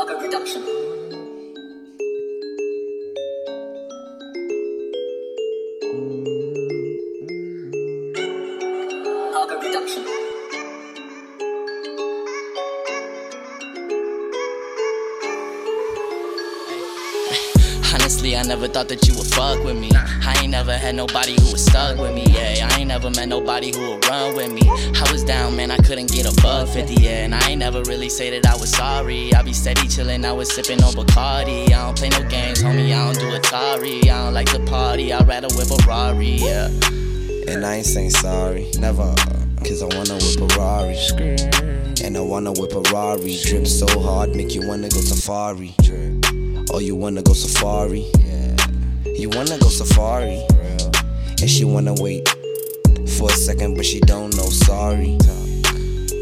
Lager Production. Honestly, I never thought that you would fuck with me. I ain't never had nobody who was stuck with me, yeah. I ain't never met nobody who would run with me. I was down, man, I couldn't get above 50, yeah. And I ain't never really say that I was sorry. I be steady chillin', I was sippin' on Bacardi. I don't play no games, homie, I don't do Atari. I don't like to party, I'd rather whip a Rari, yeah. And I ain't saying sorry, never. Cause I wanna whip a Rari. And I wanna whip a Rari. Drip so hard, make you wanna go safari. Or you wanna go safari. Yeah. You wanna go safari. And she wanna wait for a second, but she don't know sorry.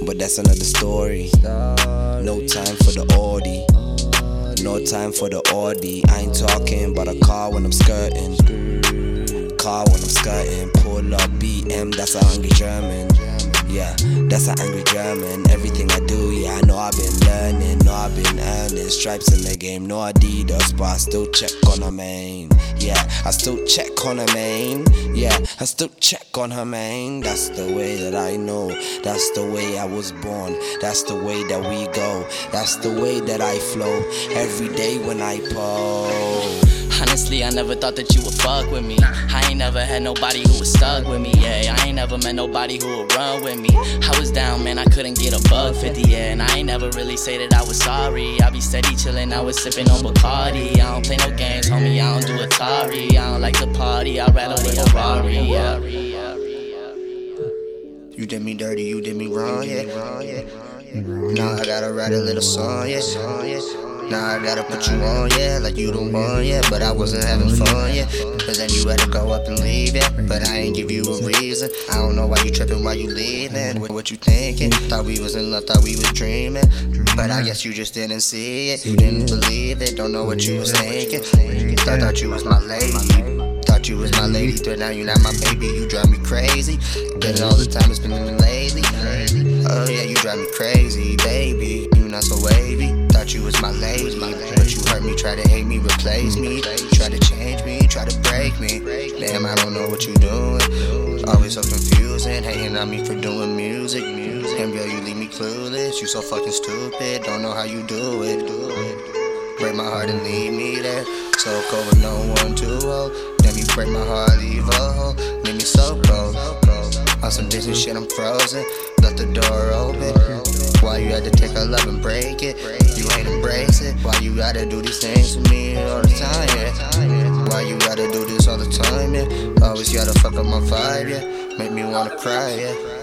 But that's another story. No time for the Audi. No time for the Audi. I ain't talking about a car when I'm skirting. Car when I'm skirting. Pull up BM, that's a hungry German. Yeah, that's an angry German. Everything I do, yeah, I know I've been learning. I've been earning stripes in the game. No Adidas, but I still check on her main. Yeah, I still check on her main. Yeah, I still check on her main. That's the way that I know. That's the way I was born. That's the way that we go. That's the way that I flow. Every day when I pose. Honestly, I never thought that you would fuck with me. I ain't never had nobody who was stuck with me, yeah. I never met nobody who would run with me. I was down, man, I couldn't get above 50, yeah. And I ain't never really say that I was sorry. I be steady chillin', I was sippin' on Bacardi. I don't play no games, homie, I don't do Atari. I don't like to party, I'd rather whip a Rari, yeah. You did me dirty, you did me wrong, yeah. Now I gotta write a little song, yeah. Now I gotta put you on, yeah, like you the one, yeah. But I wasn't having fun, yeah. But then you had to go up and leave, yeah. But I ain't give you a reason. I don't know why you tripping, why you leaving. What, what you thinking? Thought we was in love, thought we was dreaming. But I guess you just didn't see it. You didn't believe it, don't know what you was thinking. Thought, thought you was my lady. Thought you was my lady, but now you're not my baby. You drive me crazy. Been all the time, it's been lately. Oh yeah, you drive me crazy, baby. You not so wavy. Thought you was my lady, but you hurt me, try to hate me, replace me, try to change me, try to break me. Damn, I don't know what you doing. Always so confusing, hating on me for doing music. And girl, you leave me clueless. You so fucking stupid, don't know how you do it. Break my heart and leave me there. So cold with no one to hold. Then you break my heart, leave a hole. Leave me so cold. On some Disney shit, I'm frozen. Left the door open. Why you had to take a love and break it? You ain't embrace it. Why you gotta do these things to me all the time? Yeah? Why you gotta do this all the time? Yeah? Always gotta fuck up my vibe, yeah. Make me wanna cry, yeah.